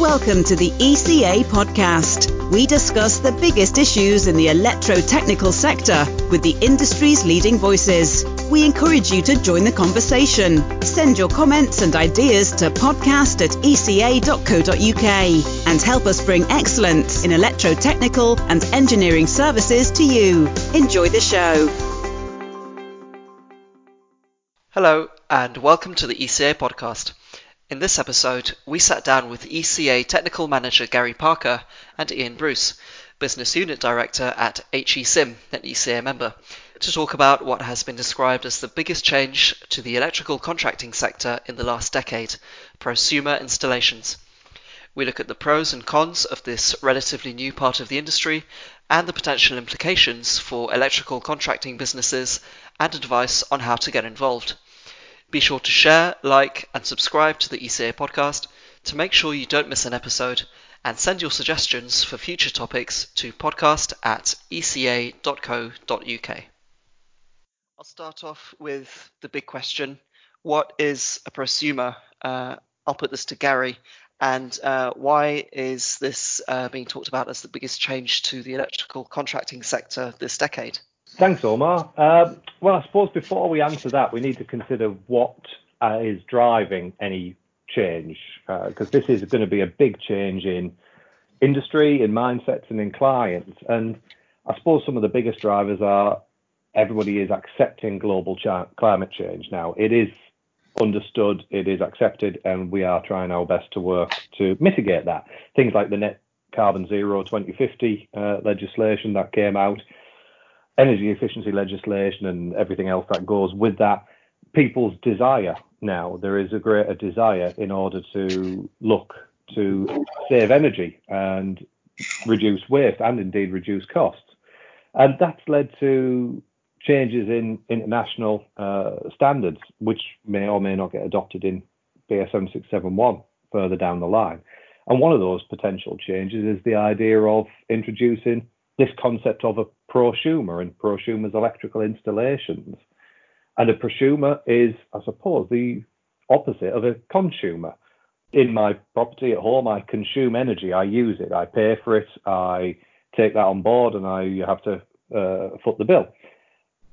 Welcome to the ECA podcast. We discuss the biggest issues in the electrotechnical sector with the industry's leading voices. We encourage you to join the conversation. Send your comments and ideas to podcast at eca.co.uk and help us bring excellence in electrotechnical and engineering services to you. Enjoy the show. Hello, and welcome to the ECA podcast. In this episode, we sat down with ECA Technical Manager Gary Parker and Ian Bruce, Business Unit Director at HE Simm, an ECA member, to talk about what has been described as the biggest change to the electrical contracting sector in the last decade prosumer installations. We look at the pros and cons of this relatively new part of the industry and the potential implications for electrical contracting businesses and advice on how to get involved. Be sure to share, like, and subscribe to the ECA podcast to make sure you don't miss an episode, and send your suggestions for future topics to podcast at eca.co.uk. I'll start off with the big question What is a prosumer? Uh, I'll put this to Gary. And uh, why is this uh, being talked about as the biggest change to the electrical contracting sector this decade? Thanks, Omar. Uh, well, I suppose before we answer that, we need to consider what uh, is driving any change, because uh, this is going to be a big change in industry, in mindsets, and in clients. And I suppose some of the biggest drivers are everybody is accepting global climate change now. It is understood, it is accepted, and we are trying our best to work to mitigate that. Things like the net carbon zero 2050 uh, legislation that came out energy efficiency legislation and everything else that goes with that, people's desire now, there is a greater desire in order to look to save energy and reduce waste and indeed reduce costs. And that's led to changes in international uh, standards, which may or may not get adopted in BS 7671 further down the line. And one of those potential changes is the idea of introducing this concept of a prosumer and prosumers electrical installations. And a prosumer is, I suppose, the opposite of a consumer. In my property at home, I consume energy, I use it, I pay for it, I take that on board, and I have to uh, foot the bill.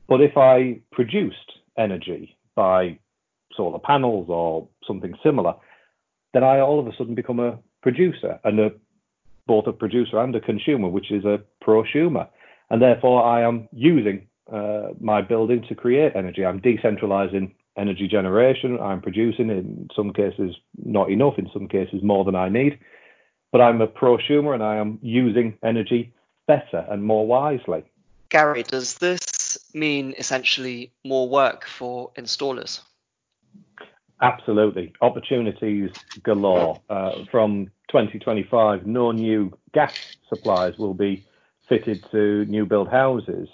But if I produced energy by solar panels or something similar, then I all of a sudden become a producer and a both a producer and a consumer, which is a prosumer. And therefore, I am using uh, my building to create energy. I'm decentralizing energy generation. I'm producing, in some cases, not enough, in some cases, more than I need. But I'm a prosumer and I am using energy better and more wisely. Gary, does this mean essentially more work for installers? Absolutely. Opportunities galore. Uh, from 2025, no new gas supplies will be fitted to new build houses,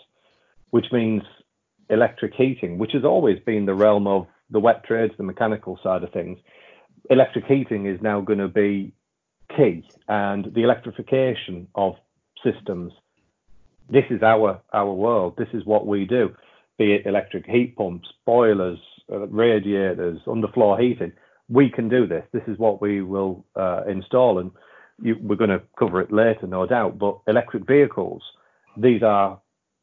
which means electric heating, which has always been the realm of the wet trades, the mechanical side of things. Electric heating is now going to be key, and the electrification of systems. This is our our world. This is what we do. Be it electric heat pumps, boilers, uh, radiators, underfloor heating. We can do this. This is what we will uh, install, and you, we're going to cover it later, no doubt. But electric vehicles, these are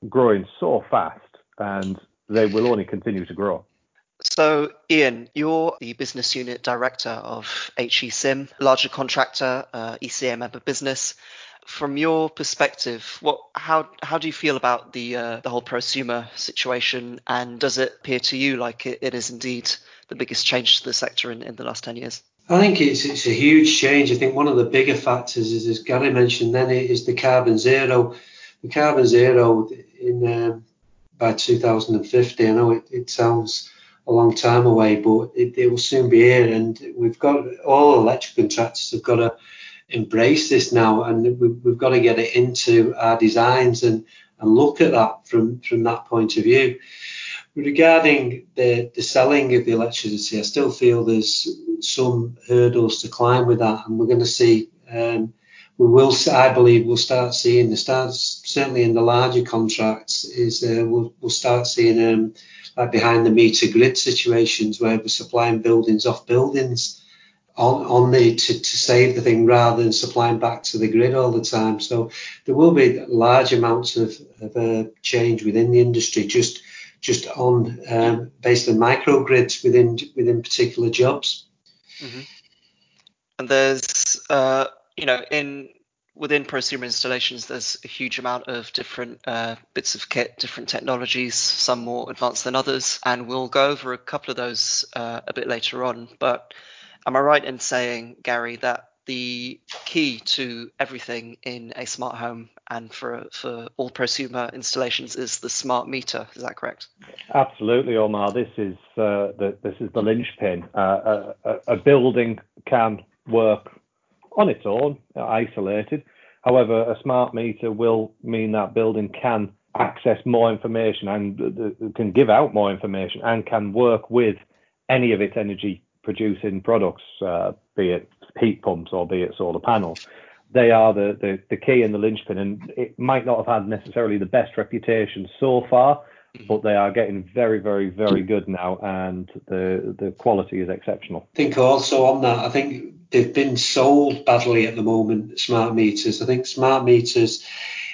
growing so fast, and they will only continue to grow. So, Ian, you're the business unit director of HE Simm, larger contractor, uh, ECA member business from your perspective, what how how do you feel about the uh, the whole prosumer situation, and does it appear to you like it, it is indeed the biggest change to the sector in, in the last ten years? I think it's it's a huge change. I think one of the bigger factors is, as Gary mentioned, then is the carbon zero. The carbon zero in um, by 2050. I know it, it sounds a long time away, but it, it will soon be here, and we've got all electric contractors have got to embrace this now, and we've, we've got to get it into our designs and, and look at that from, from that point of view. Regarding the, the selling of the electricity, I still feel there's some hurdles to climb with that, and we're going to see. Um, we will, I believe, we'll start seeing the starts certainly in the larger contracts. Is uh, we'll, we'll start seeing um, like behind the meter grid situations where we're supplying buildings off buildings on, on the to, to save the thing rather than supplying back to the grid all the time. So there will be large amounts of, of uh, change within the industry just just on um, based on microgrids within within particular jobs. Mm-hmm. And there's uh, you know in within prosumer installations, there's a huge amount of different uh, bits of kit, different technologies, some more advanced than others, and we'll go over a couple of those uh, a bit later on. But am I right in saying, Gary, that the key to everything in a smart home and for for all prosumer installations is the smart meter? Is that correct? Absolutely, Omar. This is uh, the this is the linchpin. Uh, a, a building can work on its own, isolated. However, a smart meter will mean that building can access more information and uh, can give out more information and can work with any of its energy producing products, uh, be it heat pumps or be it solar panels. They are the, the, the key and the linchpin, and it might not have had necessarily the best reputation so far, mm-hmm. but they are getting very, very, very good now, and the the quality is exceptional. I think also on that, I think they've been sold badly at the moment. Smart meters. I think smart meters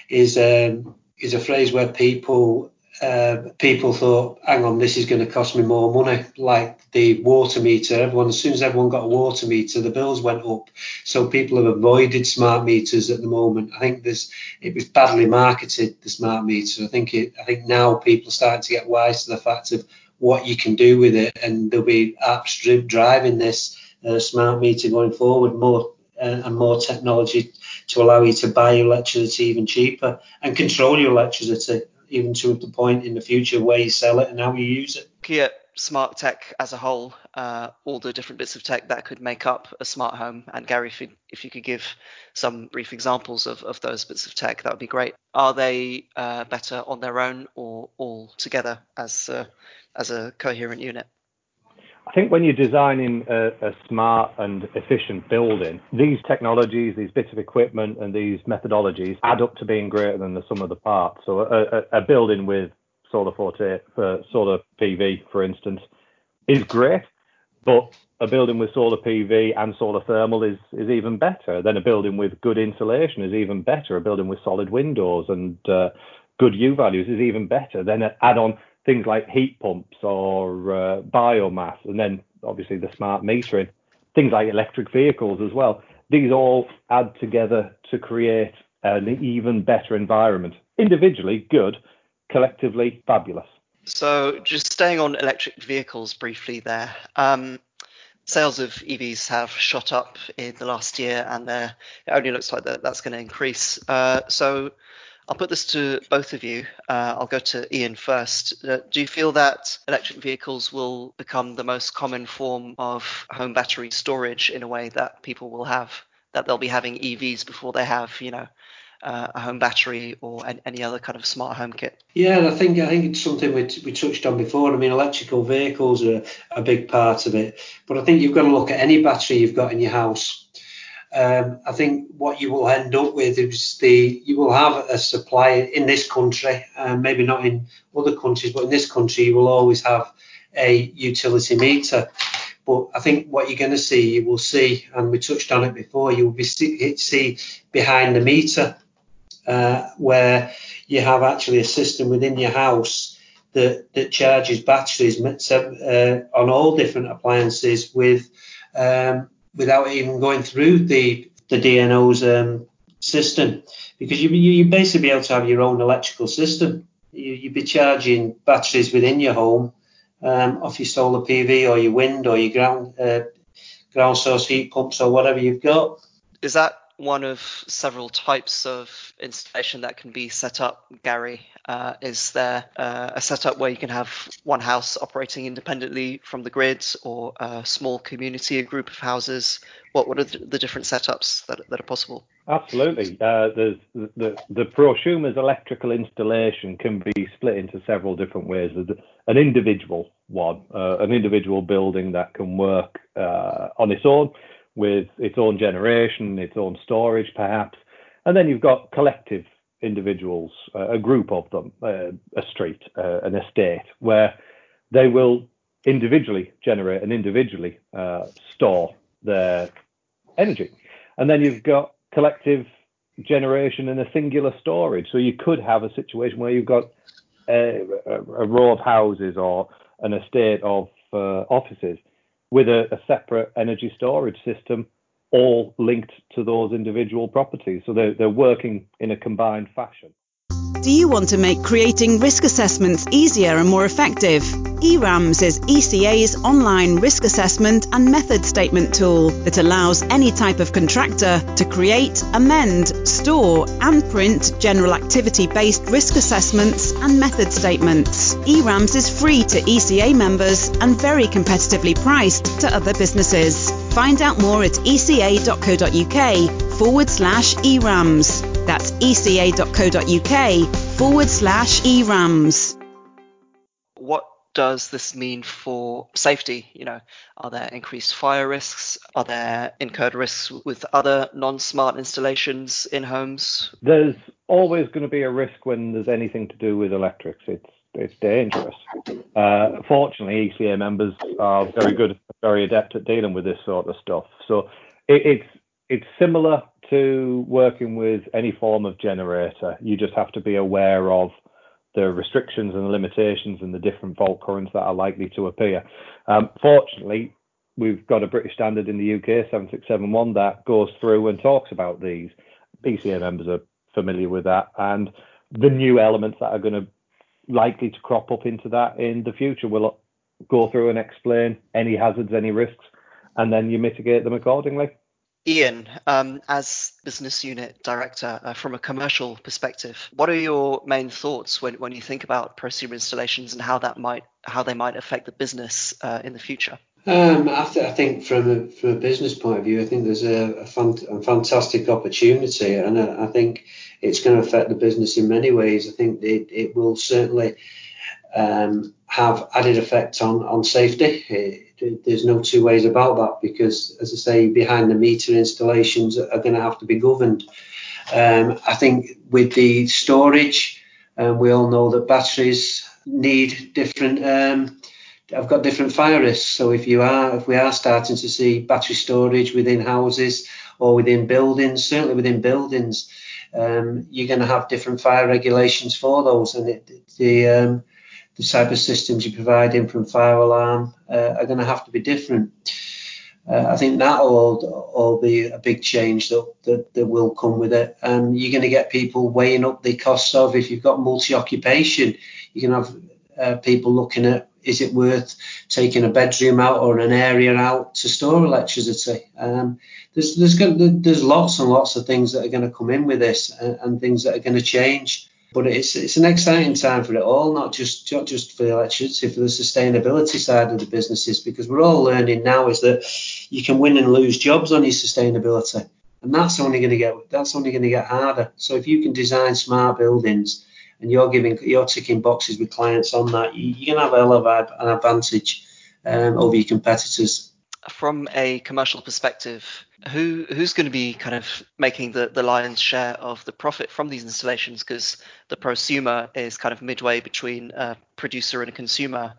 is um, is a phrase where people uh, people thought, hang on, this is going to cost me more money. Like the water meter, everyone as soon as everyone got a water meter, the bills went up. So people have avoided smart meters at the moment. I think this it was badly marketed the smart meter. I think it. I think now people are starting to get wise to the fact of what you can do with it, and there'll be apps driving this uh, smart meter going forward, more uh, and more technology to allow you to buy your electricity even cheaper and control your electricity even to the point in the future where you sell it and how you use it. At smart tech as a whole, uh, all the different bits of tech that could make up a smart home, and Gary, if you, if you could give some brief examples of, of those bits of tech, that would be great. Are they uh, better on their own or all together as uh, as a coherent unit? I think when you're designing a, a, smart and efficient building, these technologies, these bits of equipment, and these methodologies add up to being greater than the sum of the parts. So a, a, a building with solar photo, uh, solar PV, for instance, is great, but a building with solar PV and solar thermal is is even better. Then a building with good insulation is even better. A building with solid windows and uh, good U values is even better. Then add on things like heat pumps or uh, biomass, and then obviously the smart metering, things like electric vehicles as well. These all add together to create an even better environment. Individually, good, collectively, fabulous. So, just staying on electric vehicles briefly there. Um, sales of EVs have shot up in the last year, and it only looks like that, that's going to increase. Uh, so, I'll put this to both of you. Uh, I'll go to Ian first. Uh, do you feel that electric vehicles will become the most common form of home battery storage in a way that people will have? That they'll be having EVs before they have, you know, uh, a home battery or any other kind of smart home kit? Yeah, I think I think it's something we, we touched on before. I mean, electrical vehicles are a big part of it, but I think you've got to look at any battery you've got in your house um, I think what you will end up with is the you will have a supply in this country, uh, maybe not in other countries, but in this country you will always have a utility meter. But I think what you're going to see, you will see, and we touched on it before, you will be see, see behind the meter uh, where you have actually a system within your house that, that charges batteries uh, on all different appliances with um, without even going through the the DNO's um, system, because you you basically be able to have your own electrical system. You, you'd be charging batteries within your home um, off your solar PV or your wind or your ground uh, ground source heat pumps or whatever you've got. Is that one of several types of installation that can be set up, Gary. Uh, is there uh, a setup where you can have one house operating independently from the grids or a small community, a group of houses? What, what are the different setups that, that are possible? Absolutely. Uh, there's the, the prosumer's electrical installation can be split into several different ways. An individual one, uh, an individual building that can work uh, on its own with its own generation, its own storage, perhaps. And then you've got collective individuals, uh, a group of them, uh, a street, uh, an estate, where they will individually generate and individually uh, store their energy. And then you've got collective generation and a singular storage. So you could have a situation where you've got a, a, a row of houses or an estate of uh, offices with a, separate energy storage system all linked to those individual properties. So they're working in a combined fashion. Do you want to make creating risk assessments easier and more effective? ERAMS is ECA's online risk assessment and method statement tool that allows any type of contractor to create, amend, store, and print general activity based risk assessments and method statements. ERAMS is free to ECA members and very competitively priced to other businesses. Find out more at eca.co.uk forward slash ERAMS. That's eca.co.uk forward slash ERAMS. What does this mean for safety? You know, are there increased fire risks? Are there incurred risks with other non-smart installations in homes? There's always going to be a risk when there's anything to do with electrics. It's it's dangerous. Uh, fortunately, ECA members are very good, very adept at dealing with this sort of stuff. So it, it's it's similar to working with any form of generator. You just have to be aware of the restrictions and the limitations and the different fault currents that are likely to appear. Um, fortunately, we've got a British standard in the UK, 7671, that goes through and talks about these. ECA members are familiar with that, and the new elements that are going to likely to crop up into that in the future will go through and explain any hazards, any risks, and then you mitigate them accordingly. Ian, um, as business unit director, uh, from a commercial perspective, what are your main thoughts when, when you think about prosumer installations and how that might how they might affect the business uh, in the future? Um, I, th- I, think from a, from a business point of view, I think there's a, a, a fantastic opportunity, and I, I, think it's going to affect the business in many ways. I think it, it will certainly um, have added effect on on safety. It, there's no two ways about that because, as I say, behind the meter installations are going to have to be governed. Um, I think with the storage, um, we all know that batteries need different. Um, I've got different fire risks. So if you are, if we are starting to see battery storage within houses or within buildings, certainly within buildings, um, you're going to have different fire regulations for those, and it, the um, the cyber systems you're providing from fire alarm uh, are going to have to be different. Uh, I think that will all be a big change that, that, that will come with it. And you're going to get people weighing up the costs of if you've got multi occupation, you can have uh, people looking at is it worth taking a bedroom out or an area out to store electricity? Um, there's there's there's lots and lots of things that are going to come in with this and, and things that are going to change. But it's it's an exciting time for it all, not just not just for the electricity, for the sustainability side of the businesses, because we're all learning now is that you can win and lose jobs on your sustainability, and that's only going to get that's only going to get harder. So if you can design smart buildings and you're giving you're ticking boxes with clients on that, you, you can have a hell of an advantage um, over your competitors. From a commercial perspective, who who's going to be kind of making the, the lion's share of the profit from these installations? Because the prosumer is kind of midway between a producer and a consumer.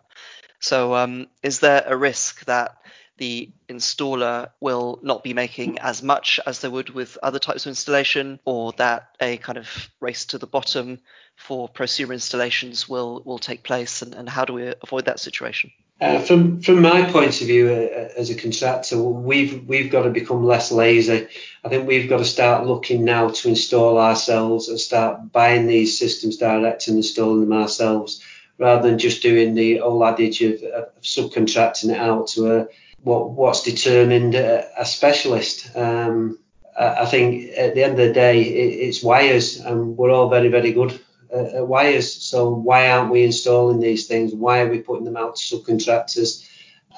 So um, is there a risk that the installer will not be making as much as they would with other types of installation or that a kind of race to the bottom for prosumer installations will will take place? And, and how do we avoid that situation uh, from from my point of view uh, as a contractor, we've we've got to become less lazy. I think we've got to start looking now to install ourselves and start buying these systems direct and installing them ourselves, rather than just doing the old adage of, of subcontracting it out to a what what's determined a, a specialist. Um, I, I think at the end of the day, it, it's wires, and we're all very very good uh, wires. So why aren't we installing these things? Why are we putting them out to subcontractors?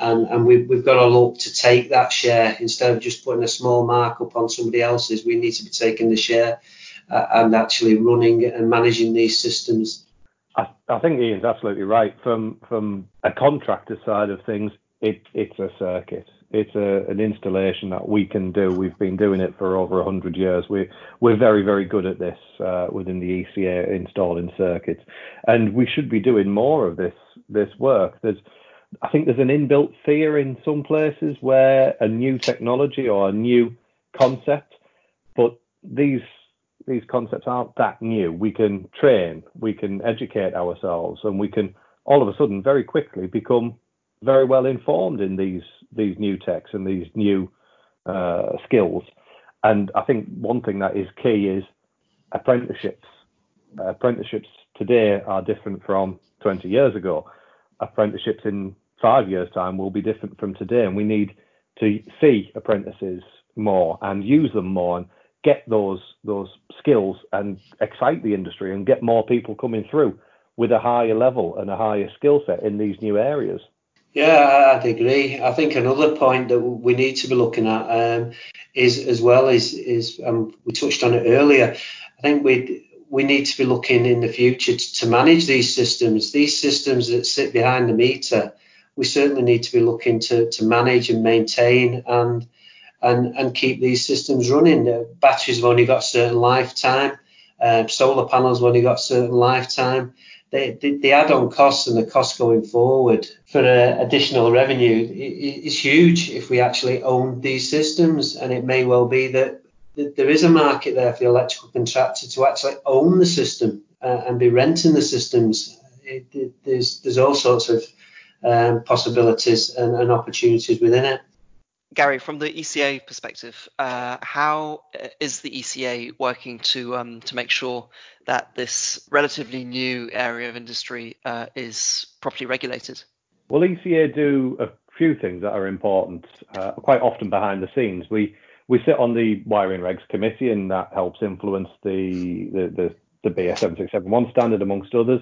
And, and we've, we've got to look to take that share instead of just putting a small markup on somebody else's. We need to be taking the share uh, and actually running and managing these systems. I, I think Ian's absolutely right. From from a contractor side of things, it, it's a circuit it's a, an installation that we can do. We've been doing it for over 100 years. We, we're very, very good at this uh, within the ECA installing circuits, and we should be doing more of this this work. There's I think there's an inbuilt fear in some places where a new technology or a new concept, but these these concepts aren't that new. We can train, we can educate ourselves, and we can all of a sudden very quickly become very well informed in these these new techs and these new uh, skills. And I think one thing that is key is apprenticeships. Uh, apprenticeships today are different from 20 years ago. Apprenticeships in five years' time will be different from today, and we need to see apprentices more and use them more and get those those skills and excite the industry and get more people coming through with a higher level and a higher skill set in these new areas. Yeah, I'd agree. I think another point that we need to be looking at um, is as well is is um, we touched on it earlier. I think we we need to be looking in the future to, to manage these systems. These systems that sit behind the meter, we certainly need to be looking to to manage and maintain and and and keep these systems running. The batteries have only got a certain lifetime. Um, solar panels have only got a certain lifetime the, the, the add-on costs and the costs going forward for uh, additional revenue is huge if we actually own these systems. And it may well be that, that there is a market there for the electrical contractor to actually own the system uh, and be renting the systems. It, it, there's there's all sorts of um, possibilities and, and opportunities within it. Gary, from the ECA perspective, uh, how uh, the ECA working to um, to make sure that this relatively new area of industry uh, is properly regulated? Well, ECA do a few things that are important, uh, quite often behind the scenes. We we sit on the wiring regs committee, and that helps influence the the the, the BS 7671 standard amongst others.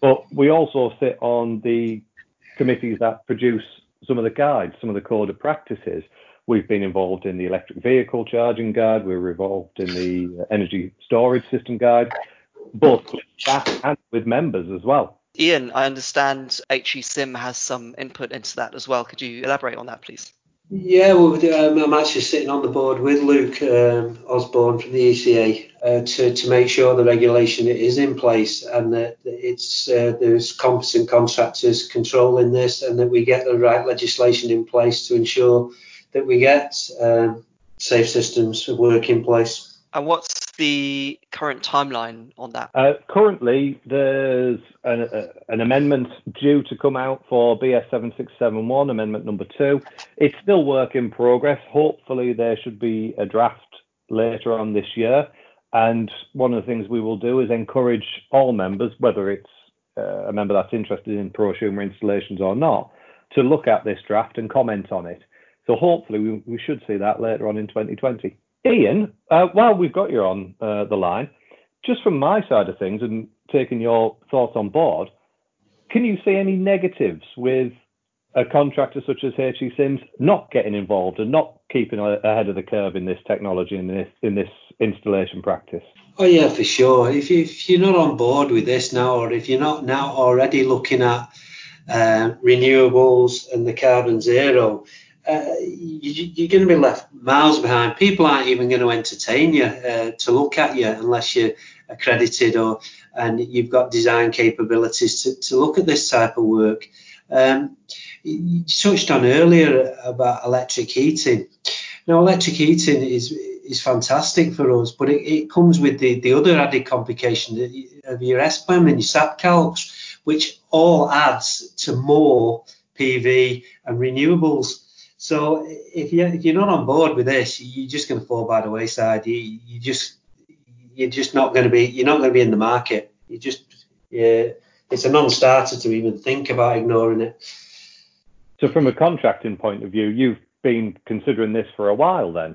But we also sit on the committees that produce some of the guides, some of the code of practices. We've been involved in the electric vehicle charging guide. We're involved in the uh, energy storage system guide, both with staff and with members as well. Ian, I understand HE Simm has some input into that as well. Could you elaborate on that, please? Yeah, well, um, I'm actually sitting on the board with Luke um, Osborne from the ECA uh, to, to make sure the regulation is in place and that it's uh, there's competent contractors controlling this and that we get the right legislation in place to ensure that we get um, safe systems work in place. And what's the current timeline on that? Uh, currently, there's an, uh, an, amendment due to come out for BS 7671, amendment number two. It's still work in progress. Hopefully, there should be a draft later on this year. And one of the things we will do is encourage all members, whether it's uh, a member that's interested in prosumer installations or not, to look at this draft and comment on it. So hopefully, we, we should see that later on in 2020. Ian, uh, while we've got you on uh, the line, just from my side of things and taking your thoughts on board, can you see any negatives with a contractor such as HE Simm's not getting involved and not keeping ahead of the curve in this technology and this in this installation practice? Oh yeah, for sure. If, you, if you're not on board with this now, or if you're not now already looking at uh, renewables and the carbon zero, uh, you, are going to be left miles behind. People aren't even going to entertain you uh, to look at you unless you're accredited or and you've got design capabilities to, to look at this type of work. Um, you touched on earlier about electric heating. Now, electric heating is is fantastic for us, but it, it comes with the, the other added complication of your SBEM and your SAP calcs, which all adds to more PV and renewables. So if you if you're not on board with this, you're just going to fall by the wayside. You you just you're just not going to be you're not going to be in the market. You just yeah, it's a non-starter to even think about ignoring it. So from a contracting point of view, you've been considering this for a while then.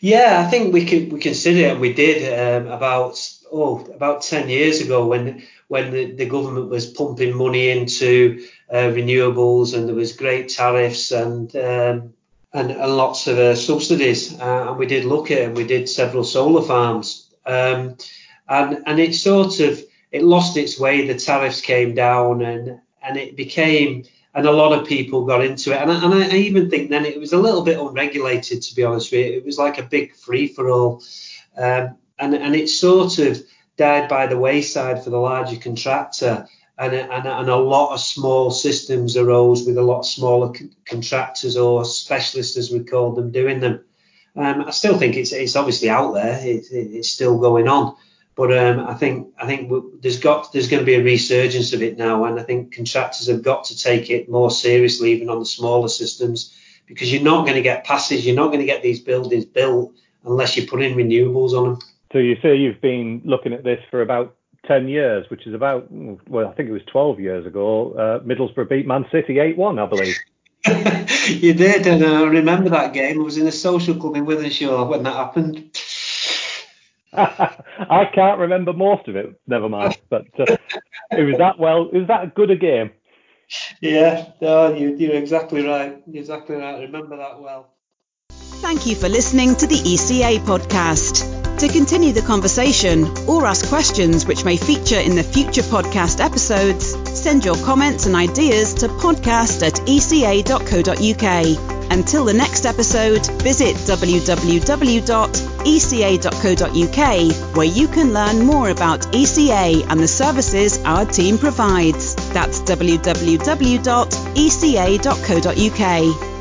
Yeah, I think we could we considered it, and we did um, about oh about ten years ago when when the, the government was pumping money into uh, renewables and there was great tariffs and um, and, and, lots of uh, subsidies. Uh, and we did look at it and we did several solar farms. Um, and and it sort of it lost its way. The tariffs came down and and it became and a lot of people got into it. And I, and I even think then it was a little bit unregulated to be honest with you. It was like a big free for all. Um, and and it sort of died by the wayside for the larger contractor. and a, and, and a lot of small systems arose with a lot of smaller c- contractors or specialists, as we call them, doing them. Um, I still think it's it's obviously out there. It, it, it's still going on, but um, I think I think there's got there's going to be a resurgence of it now, and I think contractors have got to take it more seriously, even on the smaller systems, because you're not going to get passes, you're not going to get these buildings built unless you put in renewables on them. So you say you've been looking at this for about 10 years, which is about, well, I think it was 12 years ago. Uh, Middlesbrough beat Man City 8 1, I believe. you did, and I remember that game. I was in a social club in Wythenshawe when that happened. I can't remember most of it, never mind. But uh, it was that well, it was that good a game. Yeah, no, you, you're exactly right. You're exactly right. I remember that well. Thank you for listening to the ECA podcast. To continue the conversation or ask questions which may feature in the future podcast episodes, send your comments and ideas to podcast at eca.co.uk. Until the next episode, visit www.eca.co.uk where you can learn more about ECA and the services our team provides. That's www.eca.co.uk.